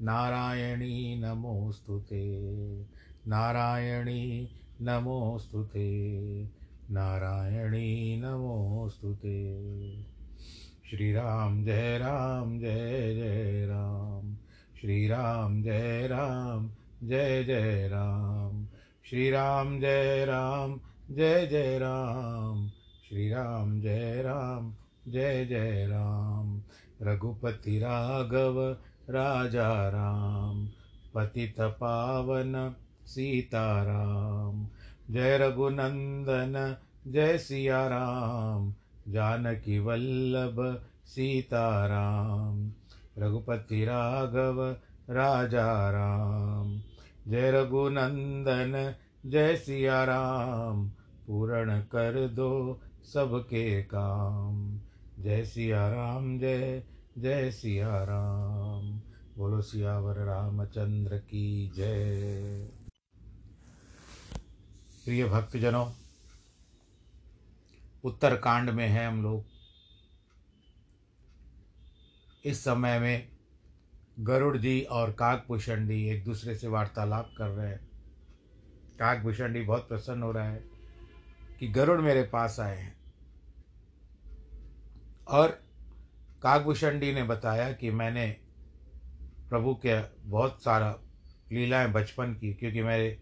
नारायणी नमोऽस्तु ते। नारायणी नमोऽस्तु ते। नारायणी नमोऽस्तु ते। श्रीराम जय राम, जय जय राम। श्री राम जय राम, जय जय राम। श्री राम जय राम, जय जय राम। श्री राम जय राम, जय जय राम। रघुपति राघव राजा राम पतित पावन सीताराम। जय रघुनंदन, जय सिया राम जानकी वल्लभ, सीताराम। रघुपति राघव राजा राम जय रघुनंदन, जय सिया राम पूर्ण कर दो सबके काम। जय सिया राम जय जय सिया राम। बोलो सियावर रामचंद्र की जय। प्रिय भक्तजनों, उत्तरकांड में है हम लोग। इस समय में गरुड़ जी और काकभूषण जी एक दूसरे से वार्तालाप कर रहे हैं। काकभूषण जी, बहुत प्रसन्न हो रहा है कि गरुड़ मेरे पास आए हैं। और काकभूषण जी ने बताया कि मैंने प्रभु के बहुत सारा लीलाएँ बचपन की, क्योंकि मेरे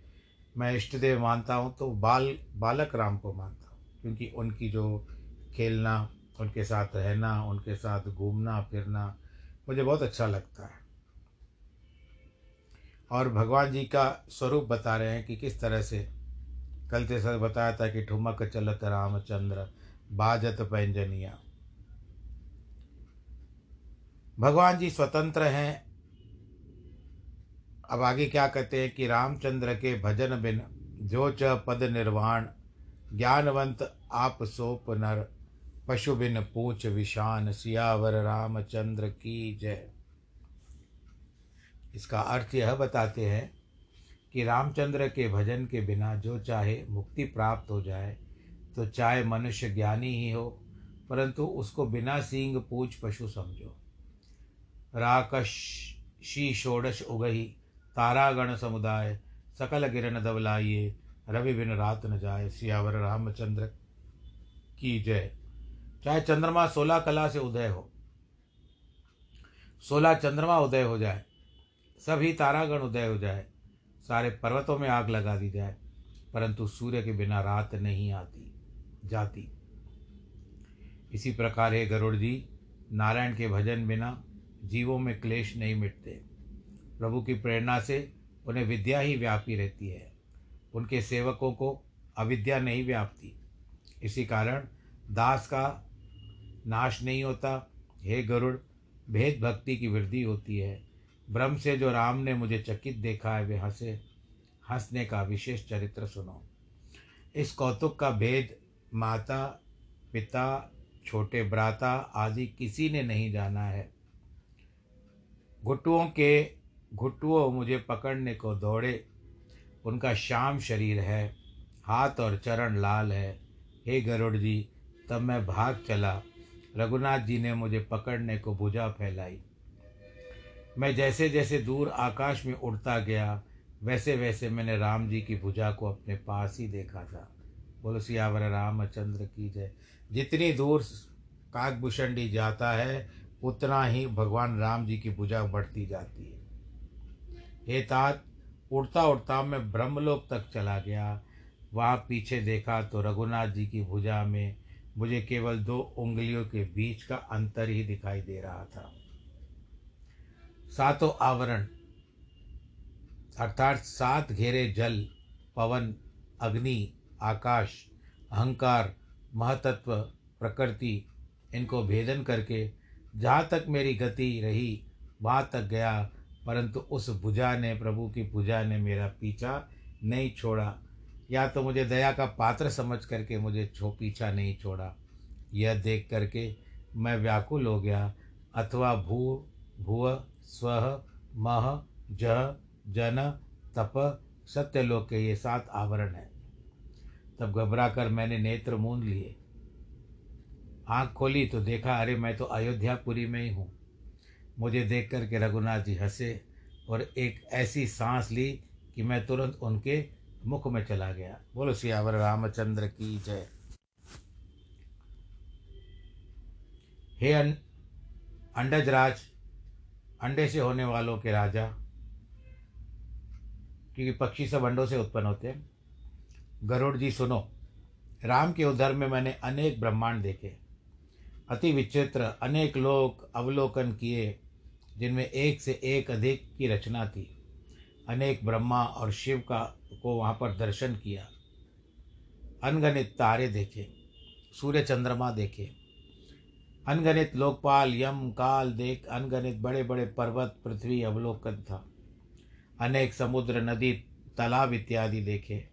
मैं इष्ट देव मानता हूँ तो बाल, बालक राम को मानता हूँ, क्योंकि उनकी जो खेलना, उनके साथ रहना, उनके साथ घूमना, फिरना, मुझे बहुत अच्छा लगता है। और भगवान जी का स्वरूप बता रहे हैं कि किस तरह से, कल सर बताया था कि ठुमक चलत रामचंद्र, बाजत पैंजनिया। भगवान जी स्वतंत्र हैं। अब आगे क्या कहते हैं कि रामचंद्र के भजन बिन जो च पद निर्वाण, ज्ञानवंत आप सोप नर, पशु बिन पूछ विशान, सियावर रामचंद्र की जय। इसका अर्थ यह बताते हैं कि रामचंद्र के भजन के बिना जो चाहे मुक्ति प्राप्त हो जाए तो चाहे मनुष्य ज्ञानी ही हो, परंतु उसको बिना सींग पूछ पशु समझो। राकशी षोडश उगही, तारागण समुदाय, सकल गिरन दबलाइए, रवि बिन रात न जाए, सियावर रामचंद्र की जय। चाहे चंद्रमा सोलह कला से उदय हो सोलह चंद्रमा उदय हो जाए, सभी तारागण उदय हो जाए, सारे पर्वतों में आग लगा दी जाए, परंतु सूर्य के बिना रात नहीं आती, जाती। इसी प्रकार, हे गरुड़ जी, नारायण के भजन बिना जीवों में क्लेश नहीं मिटते। प्रभु की प्रेरणा से उन्हें विद्या ही व्यापी रहती है। उनके सेवकों को अविद्या नहीं व्यापती। इसी कारण दास का नाश नहीं होता। हे गरुड़, भेद भक्ति की वृद्धि होती है। ब्रह्म से जो राम ने मुझे चकित देखा है, वे हंसे। हंसने का विशेष चरित्र सुनो। इस कौतुक का भेद माता, पिता, छोटे भ्राता आदि किसी ने नहीं जाना है। घुटुओं के, घुटुओं मुझे पकड़ने को दौड़े। उनका श्याम शरीर है, हाथ और चरण लाल है। हे गरुड़ जी, तब मैं भाग चला। रघुनाथ जी ने मुझे पकड़ने को भुजा फैलाई। मैं जैसे जैसे दूर आकाश में उड़ता गया वैसे वैसे मैंने राम जी की भुजा को अपने पास ही देखा था। बोलो, सियावर रामचंद्र की जय। जितनी दूर काकभूषणी जाता है उतना ही भगवान राम जी की भुजा बढ़ती जाती है। हे तात, उड़ता उड़ता मैं ब्रह्मलोक तक चला गया। वहाँ पीछे देखा तो रघुनाथ जी की भुजा में मुझे केवल दो उंगलियों के बीच का अंतर ही दिखाई दे रहा था। सातों आवरण, अर्थात सात घेरे जल, पवन, अग्नि, आकाश, अहंकार, महतत्व, प्रकृति, इनको भेदन करके जहाँ तक मेरी गति रही, वहाँ तक गया, परंतु उस भुजा ने, प्रभु की भुजा ने मेरा पीछा नहीं छोड़ा। या तो मुझे दया का पात्र समझ करके मुझे छो, पीछा नहीं छोड़ा। यह देख करके मैं व्याकुल हो गया, अथवा भू, भुव स्व मह, जह, जन, तप, सत्यलोक के ये सात आवरण हैं। तब घबरा कर मैंने नेत्र मूंद लिए। आँख खोली तो देखा, अरे मैं तो अयोध्यापुरी में ही हूँ। मुझे देख कर के रघुनाथ जी हंसे और एक ऐसी सांस ली कि मैं तुरंत उनके मुख में चला गया। बोलो, सियावर रामचंद्र की जय। हे अंडज राज अंडे से होने वालों के राजा, क्योंकि पक्षी सब अंडों से उत्पन्न होते हैं। गरुड़ जी सुनो, राम के उधर में मैंने अनेक ब्रह्मांड देखे। अति विचित्र अनेक लोक अवलोकन किए, जिनमें एक से एक अधिक की रचना थी अनेक ब्रह्मा और शिव का, को वहाँ पर दर्शन किया। अनगणित तारे देखे, सूर्य चंद्रमा देखे। अनगणित लोकपाल, यम, काल देख, अनगणित बड़े बड़े पर्वत, पृथ्वी अवलोकन था। अनेक समुद्र, नदी, तालाब इत्यादि देखे।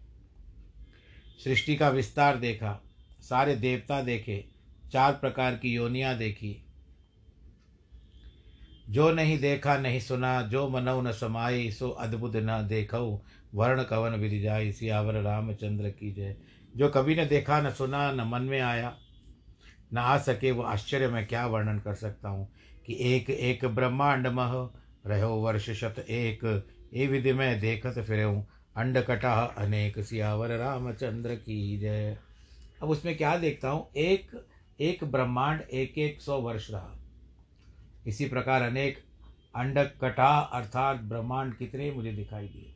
सृष्टि का विस्तार देखा, सारे देवता देखे चार प्रकार की योनियाँ देखी। जो नहीं देखा, नहीं सुना, जो मनऊ न समाई सो अद्भुत न देखो वर्ण कवन विधि जाई सियावर रामचंद्र की जय। जो कभी न देखा, न सुना, न मन में आया, न आ सके वो आश्चर्य में क्या वर्णन कर सकता हूँ कि एक एक ब्रह्मांड मह रहो वर्ष शत एक ए विधि में देखत फिर अंड कटा अनेक सियावर रामचंद्र की जय। अब उसमें क्या देखता हूँ? एक एक ब्रह्मांड एक एक सौ वर्ष रहा। इसी प्रकार अनेक अंड कटा अर्थात ब्रह्मांड कितने मुझे दिखाई दिए।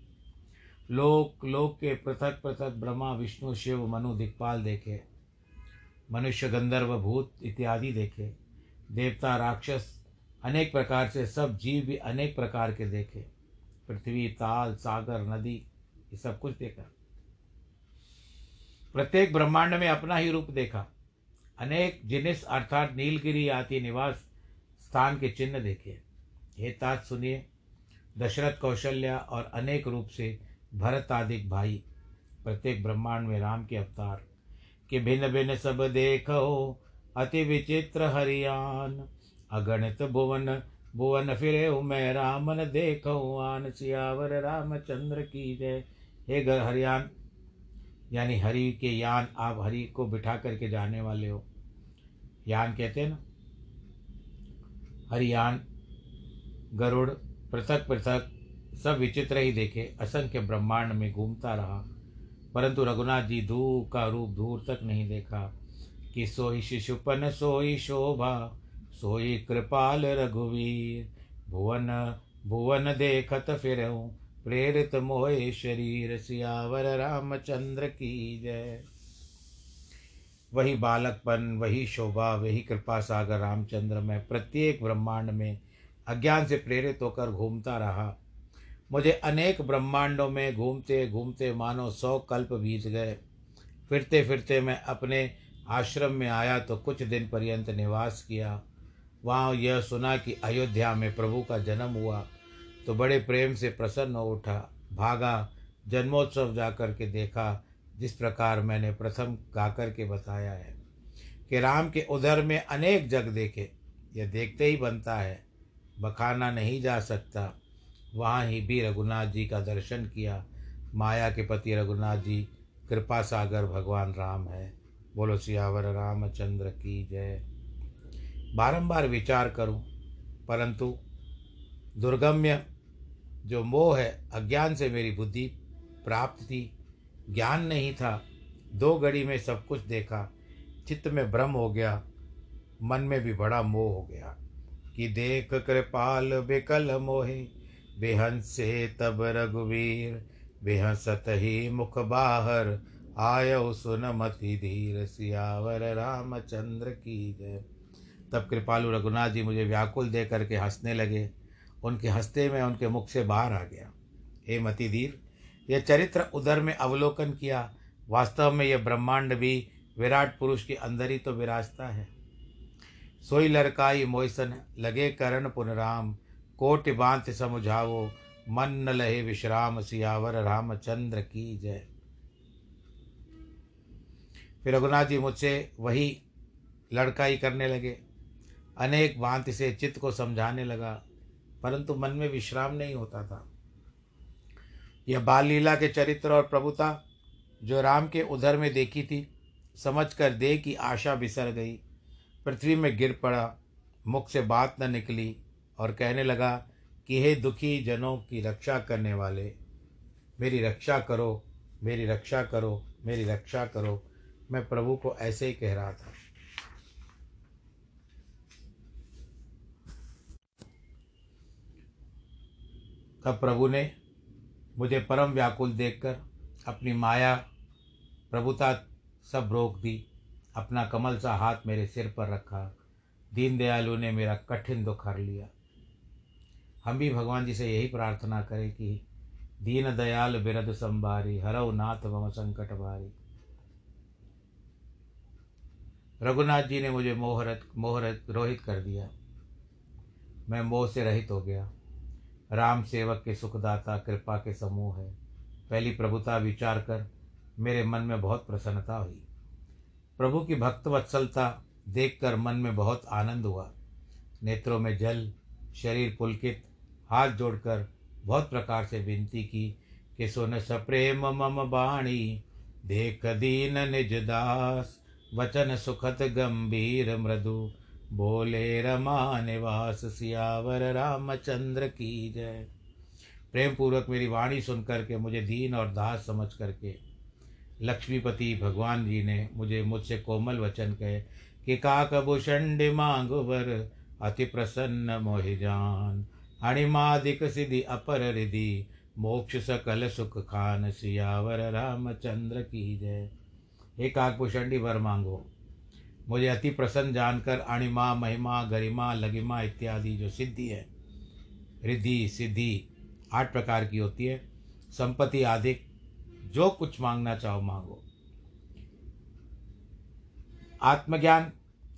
लोक लोक के पृथक पृथक ब्रह्मा, विष्णु, शिव, मनु, दिक्पाल देखे। मनुष्य, गंधर्व, भूत इत्यादि देखे। देवता, राक्षस अनेक प्रकार से, सब जीव भी अनेक प्रकार के देखे। पृथ्वी, ताल, सागर, नदी, ये सब कुछ देखा। प्रत्येक ब्रह्मांड में अपना ही रूप देखा। अनेक जिनिस अर्थात नीलगिरी आदि निवास स्थान के चिन्ह देखे। हे तात सुनिए, दशरथ कौशल्या और अनेक रूप से भरत आदि भाई, प्रत्येक ब्रह्मांड में राम के अवतार, कि भिन्न भिन्न सब देखो, अति विचित्र हरियान, अगणित भुवन भुवन फिरे मैं, रामन देखो, आन सियावर रामचंद्र की जय। हे घर हरियान यानी हरि के यान आप हरि को बिठा करके जाने वाले हो। यान कहते हैं ना? हरियान, गरुड़, पृथक पृथक, सब विचित्र ही देखे, असंख्य ब्रह्मांड में घूमता रहा। परंतु रघुनाथ जी दूर का रूप दूर तक नहीं देखा कि सोई शिशुपन, सोई शोभा, सोई कृपाल रघुवीर, भुवन भुवन देखत फिर प्रेरित मोहे शरीर, सियावर रामचंद्र की जय। वही बालकपन, वही शोभा, वही कृपा सागर रामचंद्र में प्रत्येक ब्रह्मांड में अज्ञान से प्रेरित होकर घूमता रहा। मुझे अनेक ब्रह्मांडों में घूमते घूमते मानो सौ कल्प बीत गए। फिरते फिरते मैं अपने आश्रम में आया तो कुछ दिन पर्यंत निवास किया। वहाँ यह सुना कि अयोध्या में प्रभु का जन्म हुआ। तो बड़े प्रेम से प्रसन्न हो उठा। भागा, जन्मोत्सव जाकर के देखा, जिस प्रकार मैंने प्रथम गाकर के बताया है, कि राम के उधर में अनेक जग देखे। यह देखते ही बनता है, बखाना नहीं जा सकता। वहाँ ही भी रघुनाथ जी का दर्शन किया। माया के पति रघुनाथ जी, कृपा सागर भगवान राम है। बोलो, सियावर रामचंद्र की जय। बारंबार विचार करूँ, परंतु दुर्गम्य जो मोह है, अज्ञान से मेरी बुद्धि प्राप्त थी। ज्ञान नहीं था। दो घड़ी में सब कुछ देखा। चित्त में भ्रम हो गया। मन में भी बड़ा मोह हो गया कि देख कृपाल बेकल मोहे। बेहंसे तब रघुवीर, बेहसत ही मुख बाहर। आयो सुन मति धीर सियावर रामचंद्र की जय। तब कृपालु रघुनाथ जी मुझे व्याकुल दे करके हंसने लगे। उनके हँसते में उनके मुख से बाहर आ गया। हे मति धीर यह चरित्र उधर में अवलोकन किया। वास्तव में यह ब्रह्मांड भी विराट पुरुष के अंदर ही तो विराजता है। सोई लड़काई मोयसन लगे करण पुनराम, कोटि बांत समुझावो मन न लहे विश्राम, सियावर रामचंद्र की जय। फिर रघुनाथ जी मुझसे वही लड़काई करने लगे। अनेक बांत से चित्त को समझाने लगा। परंतु मन में विश्राम नहीं होता था। यह बाल लीला के चरित्र और प्रभुता जो राम के उधर में देखी थी समझ कर दे की आशा बिसर गई। पृथ्वी में गिर पड़ा, मुख से बात न निकली और कहने लगा कि हे दुखी जनों की रक्षा करने वाले, मेरी रक्षा करो, मेरी रक्षा करो, मेरी रक्षा करो। मैं प्रभु को ऐसे ही कह रहा था। तब प्रभु ने मुझे परम व्याकुल देखकर अपनी माया, प्रभुता सब रोक दी, अपना कमल सा हाथ मेरे सिर पर रखा दीन दयालु ने मेरा कठिन दुख हर लिया। हम भी भगवान जी से यही प्रार्थना करें कि दीन दयाल बिरद संभारी, हरव नाथ मम संकट भारी। रघुनाथ जी ने मुझे मोहरत मोहरत रोहित कर दिया। मैं मोह से रहित हो गया। राम सेवक के सुखदाता, कृपा के समूह है। पहली प्रभुता विचार कर मेरे मन में बहुत प्रसन्नता हुई। प्रभु की भक्त वत्सलता देखकर मन में बहुत आनंद हुआ। नेत्रों में जल, शरीर पुलकित, हाथ जोड़कर बहुत प्रकार से विनती की कि सुन सप्रेम मम बाणी, देख दीन निज दास, वचन सुखत गंभीर मृदु। बोले रमा निवास सियावर, रामचंद्र की जय। प्रेम पूर्वक मेरी वाणी सुन करके मुझे दीन और दास समझ करके लक्ष्मीपति भगवान जी ने मुझे मुझसे कोमल वचन कहे कि काकभूषण मांग वर अति प्रसन्न मोहिजान अणिमादिक सिद्धि अपर रिधि मोक्ष सकल सुख खान सियावर, रामचंद्र की जय। हे काकभूषणी वर मांगो। मुझे अति प्रसन्न जानकर अणिमा, महिमा, गरिमा, लगिमा इत्यादि जो सिद्धि है, रिद्धि, सिद्धि, आठ प्रकार की होती है, संपत्ति आदि, जो कुछ मांगना चाहो मांगो। आत्मज्ञान,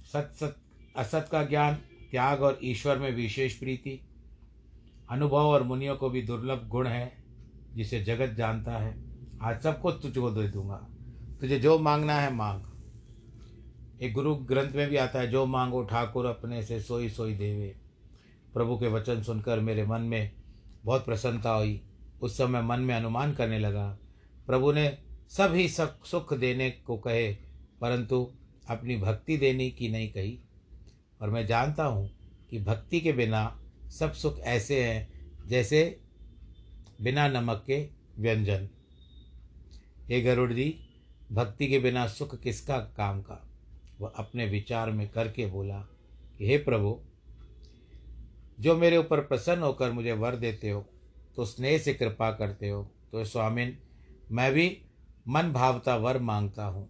सत सत, असत का ज्ञान, त्याग और ईश्वर में विशेष प्रीति। अनुभव और मुनियों को भी दुर्लभ गुण है, जिसे जगत जानता है। आज सबको तुझको दे दूँगा। तुझे जो मांगना है मांग। एक गुरु ग्रंथ में भी आता है, जो मांगो ठाकुर अपने से सोई सोई देवे। प्रभु के वचन सुनकर मेरे मन में बहुत प्रसन्नता हुई। उस समय मन में अनुमान करने लगा, प्रभु ने ही सब सुख देने को कहे, परंतु अपनी भक्ति देने की नहीं कही। और मैं जानता हूँ कि भक्ति के बिना सब सुख ऐसे हैं, जैसे बिना नमक के व्यंजन। हे गरुड़ जी, भक्ति के बिना सुख किसका काम का? वह अपने विचार में करके बोला कि, हे प्रभु, जो मेरे ऊपर प्रसन्न होकर मुझे वर देते हो तो स्नेह से कृपा करते हो तो स्वामिन, मैं भी मन भावता वर माँगता हूँ।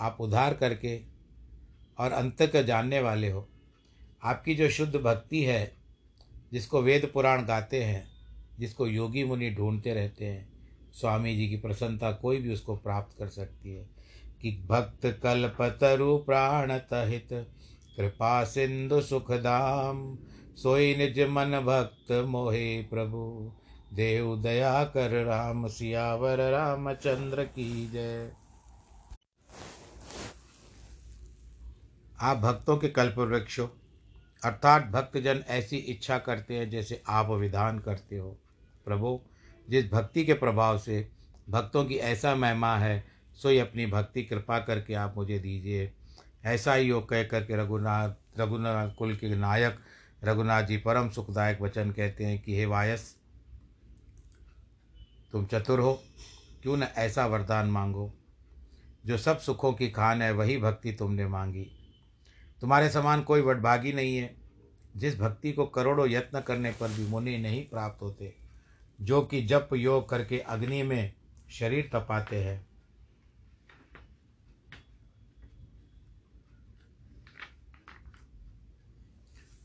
आप उधार करके और अंत का जानने वाले हो। आपकी जो शुद्ध भक्ति है, जिसको वेद पुराण गाते हैं, जिसको योगी मुनि ढूंढते रहते हैं, स्वामी जी की प्रसन्नता कोई भी उसको प्राप्त कर सकती है। कि भक्त कल्पतरु प्राण तहित। कृपा सिंधु सुखदाम, सोई निज मन भक्त मोहे प्रभु। देव दया कर राम, सियावर रामचंद्र की जय। आप भक्तों के कल्प वृक्ष अर्थात भक्तजन ऐसी इच्छा करते हैं जैसे आप विधान करते हो। प्रभु, जिस भक्ति के प्रभाव से भक्तों की ऐसा महिमा है सोई अपनी भक्ति कृपा करके आप मुझे दीजिए। ऐसा ही योग कह करके रघुनाथ रघुनाथ कुल के नायक रघुनाथ जी परम सुखदायक वचन कहते हैं कि हे वायस, तुम चतुर हो, क्यों न ऐसा वरदान मांगो? जो सब सुखों की खान है, वही भक्ति तुमने मांगी। तुम्हारे समान कोई वडभागी नहीं है। जिस भक्ति को करोड़ों यत्न करने पर भी मुनि नहीं प्राप्त होते, जो कि जप योग करके अग्नि में शरीर तपाते हैं।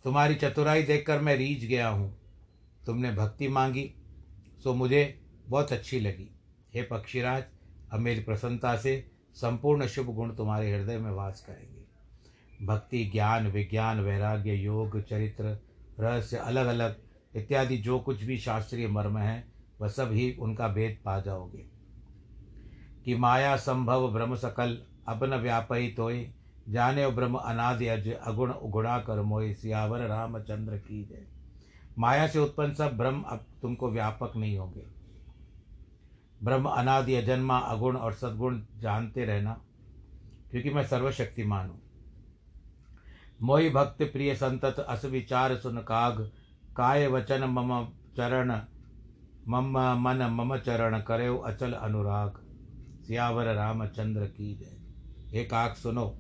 तुम्हारी चतुराई देखकर मैं रीझ गया हूँ। तुमने भक्ति मांगी, सो मुझे बहुत अच्छी लगी। हे पक्षीराज, अब मेरी प्रसन्नता से संपूर्ण शुभ गुण तुम्हारे हृदय में वास करेंगे। भक्ति, ज्ञान, विज्ञान, वैराग्य, योग, चरित्र, रहस्य अलग अलग इत्यादि जो कुछ भी शास्त्रीय मर्म है, वह सब ही उनका भेद पा जाओगे। कि माया संभव ब्रह्म सकल, अपन व्यापी तोय जाने ब्रह्म अनादि अज अगुण उगुणा कर मोय सियावर, रामचंद्र की जय। माया से उत्पन्न सब ब्रह्म अब तुमको व्यापक नहीं होंगे। ब्रह्म अनादि अजन्मा, अगुण और सद्गुण जानते रहना, क्योंकि मैं सर्वशक्तिमान हूँ। मोहि भक्त, प्रिय संतत, अस विचार सुन काग, काय वचन मम चरण, मम मन मम चरण करे अचल अनुराग। सियावर, रामचंद्र की जय। एक आख सुनो।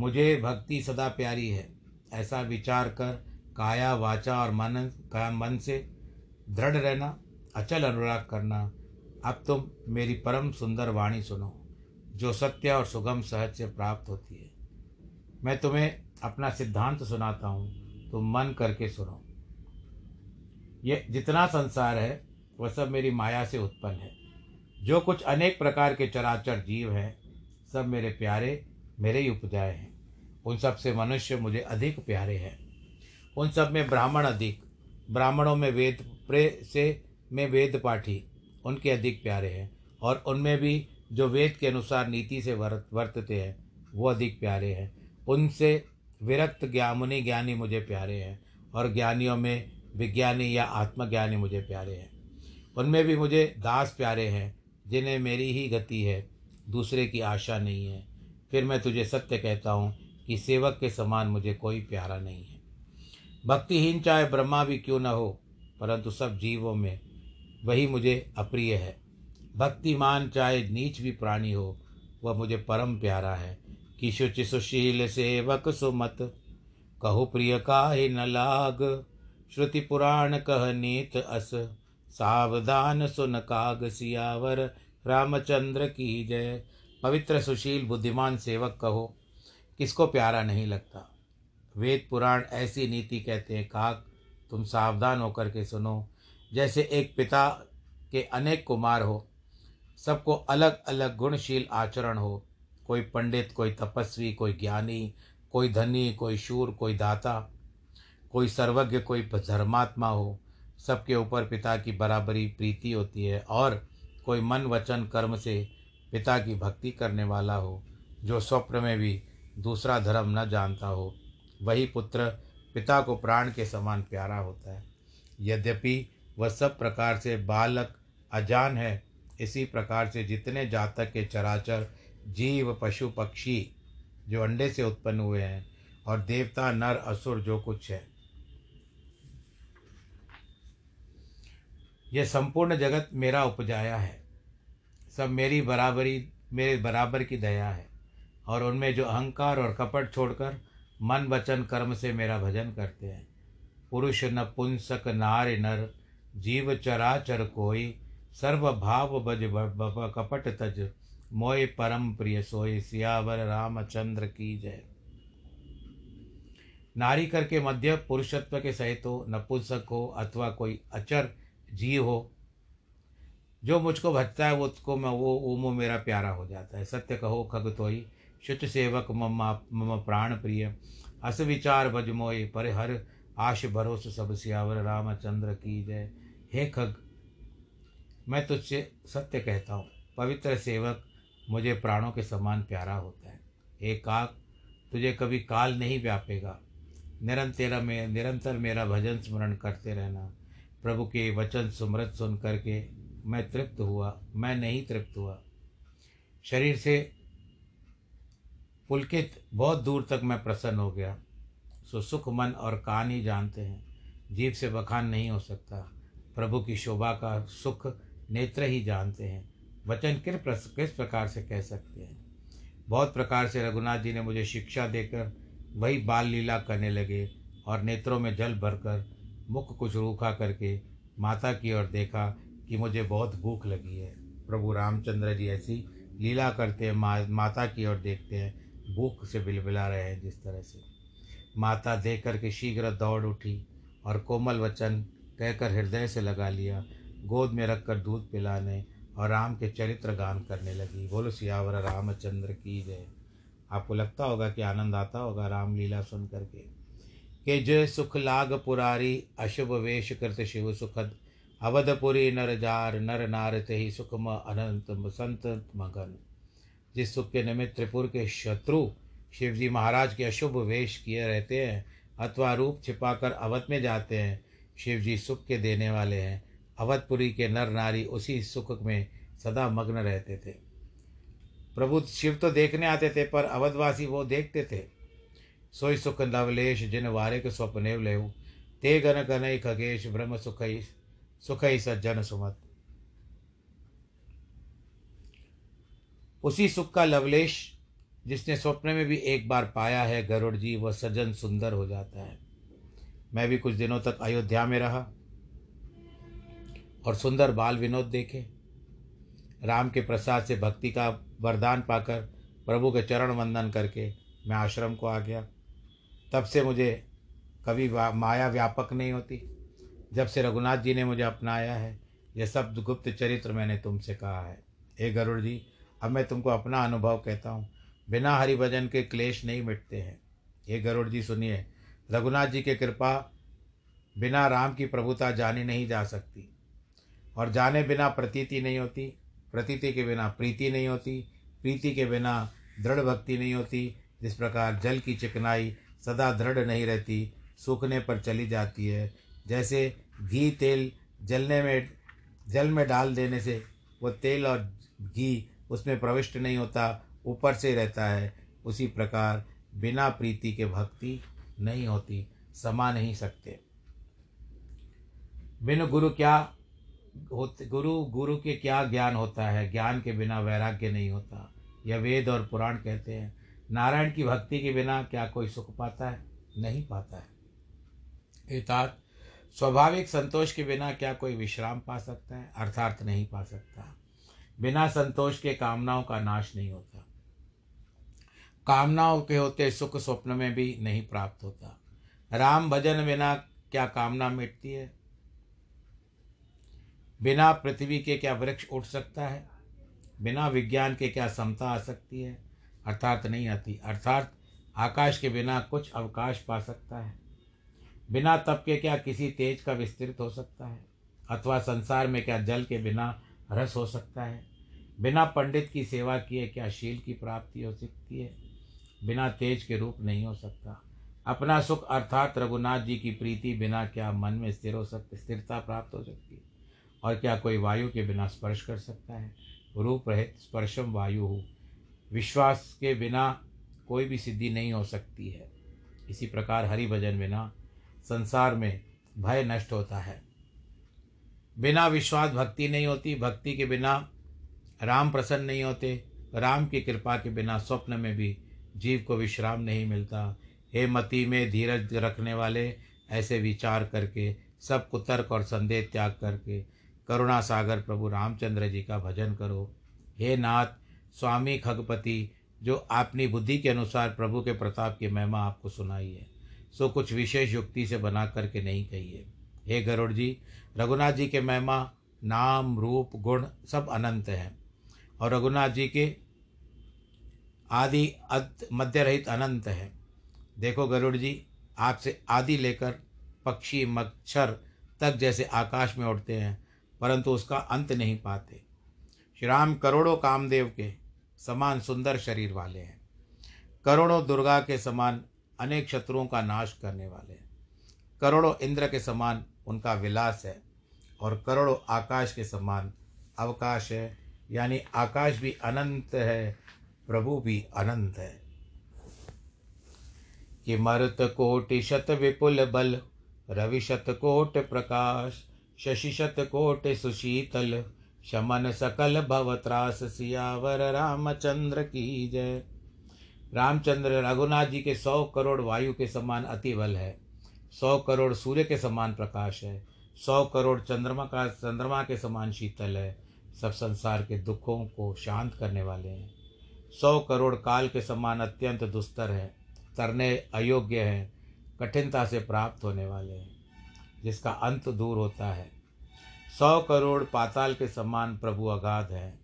मुझे भक्ति सदा प्यारी है। ऐसा विचार कर काया, वाचा और मन, का मन से दृढ़ रहना, अचल अनुराग करना। अब तुम मेरी परम सुंदर वाणी सुनो, जो सत्य और सुगम सहज से प्राप्त होती है। मैं तुम्हें अपना सिद्धांत सुनाता हूँ, तुम मन करके सुनो। ये जितना संसार है, वह सब मेरी माया से उत्पन्न है। जो कुछ अनेक प्रकार के चराचर जीव हैं, सब मेरे प्यारे, मेरे ही उपजाए हैं। उन सबसे मनुष्य मुझे अधिक प्यारे हैं। उन सब में ब्राह्मण अधिक। ब्राह्मणों में वेद प्रे से में वेद पाठी उनके अधिक प्यारे हैं और उनमें भी जो वेद के अनुसार नीति से वर्त, वर्तते हैं, वो अधिक प्यारे हैं। उनसे विरक्त ज्ञामुनि ज्ञानी मुझे प्यारे हैं और ज्ञानियों में विज्ञानी या आत्मज्ञानी मुझे प्यारे हैं। उनमें भी मुझे दास प्यारे हैं, जिन्हें मेरी ही गति है, दूसरे की आशा नहीं है। फिर मैं तुझे सत्य कहता हूँ कि सेवक के समान मुझे कोई प्यारा नहीं है। भक्तिहीन चाहे ब्रह्मा भी क्यों न हो, परंतु सब जीवों में वही मुझे अप्रिय है। भक्तिमान चाहे नीच भी प्राणी हो, वह मुझे परम प्यारा है। कि शुचि सुशील सेवक सुमत, कहु प्रिय का ही न लाग। श्रुति पुराण कह नीत अस, सावधान सुन काग सियावर। रामचंद्र की जय। पवित्र सुशील बुद्धिमान सेवक कहो किसको प्यारा नहीं लगता? वेद पुराण ऐसी नीति कहते हैं, काक, तुम सावधान होकर के सुनो। जैसे एक पिता के अनेक कुमार हो, सबको अलग अलग गुणशील आचरण हो। कोई पंडित, कोई तपस्वी, कोई ज्ञानी, कोई धनी, कोई शूर, कोई दाता, कोई सर्वज्ञ, कोई धर्मात्मा हो। सबके ऊपर पिता की बराबरी प्रीति होती है और कोई मन वचन कर्म से पिता की भक्ति करने वाला हो, जो स्वप्न में भी दूसरा धर्म न जानता हो, वही पुत्र पिता को प्राण के समान प्यारा होता है। यद्यपि वह सब प्रकार से बालक, अजान है, इसी प्रकार से जितने जातक के चराचर, जीव, पशु, पक्षी जो अंडे से उत्पन्न हुए हैं और देवता, नर, असुर, जो कुछ है। यह संपूर्ण जगत मेरा उपजाया है। सब मेरी बराबरी, मेरे बराबर की दया है। और उनमें जो अहंकार और कपट छोड़कर मन वचन कर्म से मेरा भजन करते हैं। पुरुष न पुंसक नार नर, जीव चराचर कोई, सर्व भाव बज कपट तज, मोय परम प्रिय सोय सियावर रामचंद्र की जय। नारी करके मध्य पुरुषत्व के सहित हो नपुंसक हो, अथवा कोई अचर जीव हो, जो मुझको भजता है उसको मैं, वो ओमो मेरा प्यारा हो जाता है। सत्य कहो, खग तो ही शुच सेवक मम मम प्राण प्रिय अस विचार भज मोय पर हर आश भरोस सब सियावर, रामचंद्र की जय। हे खग, मैं तुझसे सत्य कहता हूँ। पवित्र सेवक मुझे प्राणों के समान प्यारा होता है। हे काक तुझे कभी काल नहीं व्यापेगा। निरंतर में, निरंतर मेरा भजन स्मरण करते रहना। प्रभु के वचन सुमृत सुन करके मैं तृप्त हुआ, मैं नहीं तृप्त हुआ। शरीर से पुलकित बहुत दूर तक मैं प्रसन्न हो गया। सो सुख मन और कान ही जानते हैं। जीव से बखान नहीं हो सकता। प्रभु की शोभा का सुख नेत्र ही जानते हैं। वचन किस किस प्रकार से कह सकते हैं? बहुत प्रकार से रघुनाथ जी ने मुझे शिक्षा देकर वही बाल लीला करने लगे और नेत्रों में जल भरकर मुख कुछ रूखा करके माता की ओर देखा कि मुझे बहुत भूख लगी है। प्रभु रामचंद्र जी ऐसी लीला करते हैं मा, माता की ओर देखते हैं। भूख से बिलबिला रहे हैं जिस तरह से। माता देख कर के शीघ्र दौड़ उठी और कोमल वचन कहकर हृदय से लगा लिया। गोद में रखकर दूध पिलाने और राम के चरित्र गान करने लगी। बोलो, सियावर, रामचंद्र की जय। आपको लगता होगा कि आनंद आता होगा रामलीला सुन करके। के जय सुख लाग पुरारी, अशुभ वेश कृत शिव सुखद। अवधपुरी नर जार, नर नार ते ही सुखम अनंत संत मगन। जिस सुख के निमित्त त्रिपुर के शत्रु शिवजी महाराज के अशुभ वेश किए रहते हैं, अथवा रूप छिपाकर अवध में जाते हैं, शिवजी सुख के देने वाले हैं। अवधपुरी के नर नारी उसी सुख में सदा मग्न रहते थे। प्रभु शिव तो देखने आते थे, पर अवधवासी वो देखते थे। सोई सुख नवलेश जिन वारे के स्वप्नेव ले ते गन गन खगेश ब्रह्म सुख सुख ही सज्जन सुमत। उसी सुख का लवलेश जिसने स्वप्न में भी एक बार पाया है, गरुड़ जी, वह सज्जन सुंदर हो जाता है। मैं भी कुछ दिनों तक अयोध्या में रहा और सुंदर बाल विनोद देखे। राम के प्रसाद से भक्ति का वरदान पाकर प्रभु के चरण वंदन करके मैं आश्रम को आ गया। तब से मुझे कभी माया व्यापक नहीं होती। जब से रघुनाथ जी ने मुझे अपनाया है, यह सब गुप्त चरित्र मैंने तुमसे कहा है। हे गरुड़ जी अब मैं तुमको अपना अनुभव कहता हूँ। बिना हरि भजन के क्लेश नहीं मिटते हैं। ये गरुड़ जी सुनिए, रघुनाथ जी के कृपा बिना राम की प्रभुता जानी नहीं जा सकती। और जाने बिना प्रतीति नहीं होती, प्रतीति के बिना प्रीति नहीं होती, प्रीति के बिना दृढ़ भक्ति नहीं होती, जिस प्रकार जल की चिकनाई सदा दृढ़ नहीं रहती, सूखने पर चली जाती है। जैसे घी तेल जलने में, जल में डाल देने से वो तेल और घी उसमें प्रविष्ट नहीं होता, ऊपर से रहता है। उसी प्रकार बिना प्रीति के भक्ति नहीं होती, समा नहीं सकते। बिन गुरु क्या होते, गुरु गुरु के क्या ज्ञान होता है? ज्ञान के बिना वैराग्य नहीं होता। यह वेद और पुराण कहते हैं। नारायण की भक्ति के बिना क्या कोई सुख पाता है? नहीं पाता है। अर्थात स्वाभाविक संतोष के बिना क्या कोई विश्राम पा सकता है? अर्थार्थ नहीं पा सकता। बिना संतोष के कामनाओं का नाश नहीं होता। कामनाओं के होते सुख स्वप्न में भी नहीं प्राप्त होता। राम भजन बिना क्या कामना मिटती है? बिना पृथ्वी के क्या वृक्ष उठ सकता है? बिना विज्ञान के क्या समता आ सकती है? अर्थात नहीं आती। अर्थात आकाश के बिना कुछ अवकाश पा सकता है। बिना तप के क्या किसी तेज का विस्तृत हो सकता है? अथवा संसार में क्या जल के बिना रस हो सकता है? बिना पंडित की सेवा किए क्या शील की प्राप्ति हो सकती है? बिना तेज के रूप नहीं हो सकता। अपना सुख अर्थात रघुनाथ जी की प्रीति बिना क्या मन में स्थिर हो सकती, स्थिरता प्राप्त हो सकती है? और क्या कोई वायु के बिना स्पर्श कर सकता है? रूप रहित स्पर्शम वायु हो। विश्वास के बिना कोई भी सिद्धि नहीं हो सकती है। इसी प्रकार हरि भजन बिना संसार में भय नष्ट होता है। बिना विश्वास भक्ति नहीं होती। भक्ति के बिना राम प्रसन्न नहीं होते, राम की कृपा के बिना स्वप्न में भी जीव को विश्राम नहीं मिलता। हे मति में धीरज रखने वाले, ऐसे विचार करके सब कुतर्क और संदेह त्याग करके, करुणा सागर प्रभु रामचंद्र जी का भजन करो। हे नाथ, स्वामी खगपति, जो अपनी बुद्धि के अनुसार प्रभु के प्रताप की महिमा आपको सुनाई है, सो कुछ विशेष युक्ति से बना करके नहीं कही है हे गरुड़ जी, रघुनाथ जी के महिमा, नाम, रूप, गुण सब अनंत हैं। और रघुनाथ जी के आदि मध्य रहित अनंत है। देखो गरुड़ जी, आपसे आदि लेकर पक्षी मच्छर तक जैसे आकाश में उड़ते हैं, परंतु उसका अंत नहीं पाते। श्री राम करोड़ों कामदेव के समान सुंदर शरीर वाले हैं। करोड़ों दुर्गा के समान अनेक शत्रुओं का नाश करने वाले हैं। करोड़ों इंद्र के समान उनका विलास है और करोड़ों आकाश के समान अवकाश है। यानी आकाश भी अनंत है, प्रभु भी अनंत है। कि मरुत कोटि शत विपुल बल, रवि शत कोट प्रकाश, शशि शत कोट सुशीतल, शमन सकल भवत्रास सियावर रामचंद्र की जय। रामचंद्र रघुनाथ जी के सौ करोड़ वायु के समान अति बल है, सौ करोड़ सूर्य के समान प्रकाश है, सौ करोड़ चंद्रमा का, चंद्रमा के समान शीतल है सब संसार के दुखों को शांत करने वाले हैं। सौ करोड़ काल के समान अत्यंत दुस्तर हैं, तरने अयोग्य हैं, कठिनता से प्राप्त होने वाले हैं, जिसका अंत दूर होता है। सौ करोड़ पाताल के समान प्रभु अगाध हैं,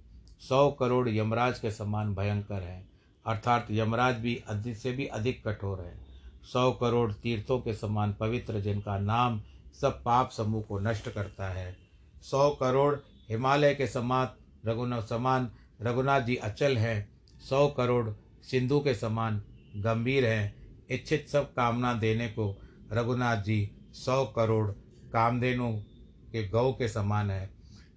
सौ करोड़ यमराज के समान भयंकर हैं, अर्थात यमराज भी अधिक से भी अधिक कठोर है। सौ करोड़ तीर्थों के समान पवित्र, जिनका नाम सब पाप समूह को नष्ट करता है। सौ करोड़ हिमालय के समान रघुनाथ समान, रघुनाथ जी अचल हैं, सौ करोड़ सिंधु के समान गंभीर हैं। इच्छित सब कामना देने को रघुनाथ जी सौ करोड़ कामधेनु के गौ के समान है।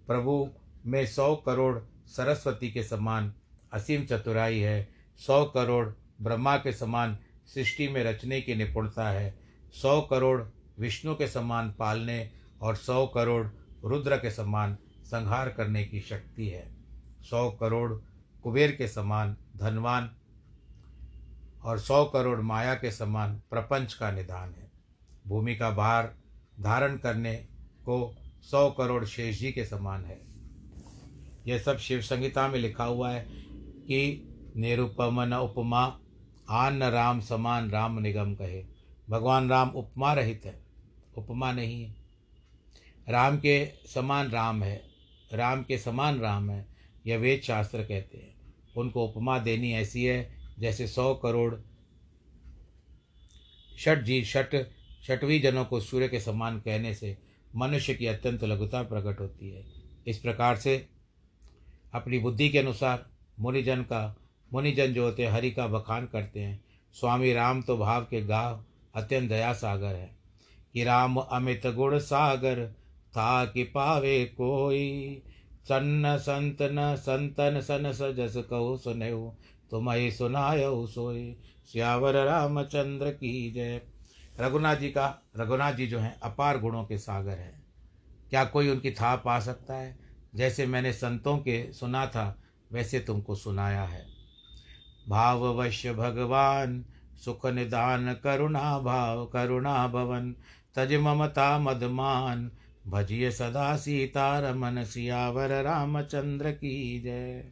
प्रभु में सौ करोड़ सरस्वती के समान असीम चतुराई है। सौ करोड़ ब्रह्मा के समान सृष्टि में रचने की निपुणता है। सौ करोड़ विष्णु के समान पालने और सौ करोड़ रुद्र के समान संहार करने की शक्ति है। सौ करोड़ कुबेर के समान धनवान और सौ करोड़ माया के समान प्रपंच का निदान है। भूमि का भार धारण करने को सौ करोड़ शेष जी के समान है। यह सब शिव संहिता में लिखा हुआ है कि निरुपमन उपमा, आन राम समान राम निगम कहे। भगवान राम उपमा रहित है। उपमा नहीं है। राम के समान राम है। राम के समान राम है, यह वेद शास्त्र कहते हैं। उनको उपमा देनी ऐसी है, जैसे सौ करोड़ षट जी, षट छठवीं जनों को सूर्य के समान कहने से मनुष्य की अत्यंत लघुता प्रकट होती है। इस प्रकार से अपनी बुद्धि के अनुसार मुनिजन का, मुनिजन जो होते हैं, हरि का बखान करते हैं। स्वामी राम तो भाव के गाव अत्यंत दया सागर है। कि राम अमित गुण सागर था कि पावे कोई। सन्न संत न संतन सन सजस कहो सुनेऊ तुम्हें सुनायो सोई। श्यावर रामचंद्र की जय। रघुनाथ जी का, रघुनाथ जी जो हैं, अपार गुणों के सागर हैं। क्या कोई उनकी था पा सकता है? जैसे मैंने संतों के सुना था, वैसे तुमको सुनाया है। भाववश्य भगवान, सुख निदान करुणा भाव, करुणा भवन। तज ममता मदमान भजिय सदा सीता रमन सियावर रामचंद्र की जय।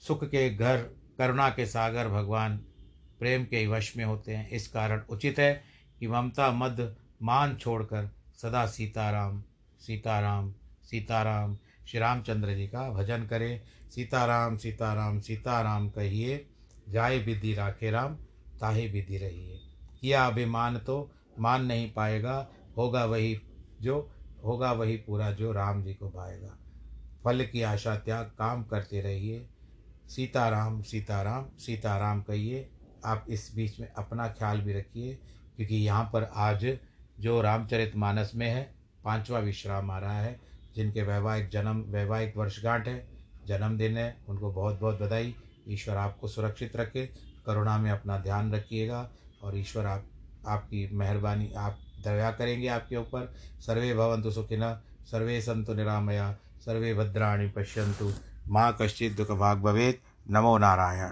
सुख के घर, करुणा के सागर भगवान प्रेम के वश में होते हैं। इस कारण उचित है कि ममता मद मान छोड़कर सदा सीताराम सीताराम सीताराम श्री रामचंद्र जी का भजन करें। सीताराम सीताराम सीताराम कहिए, जाए विधि राखे राम, ताहे विधि रहिए। किया अभिमान तो मान नहीं पाएगा, होगा वही जो होगा वही पूरा जो राम जी को भाएगा फल की आशा त्याग, काम करते रहिए। सीताराम सीताराम सीताराम कहिए, आप इस बीच में अपना ख्याल भी रखिए, क्योंकि यहाँ पर आज जो रामचरित मानस में है, पांचवा विश्राम आ रहा है, जिनके वैवाहिक जन्म, वैवाहिक वर्षगांठ है, जन्मदिन है, उनको बहुत बहुत बधाई। ईश्वर आपको सुरक्षित रखे, करुणा में अपना ध्यान रखिएगा, और ईश्वर आप, आपकी मेहरबानी, आप दया करेंगे आपके ऊपर। सर्वे भवंतु सुखिन सर्वे संतु निरामया, सर्वे भद्राणी पश्यंतु माँ कश्चित दुख भाग भवेद नमो नारायण।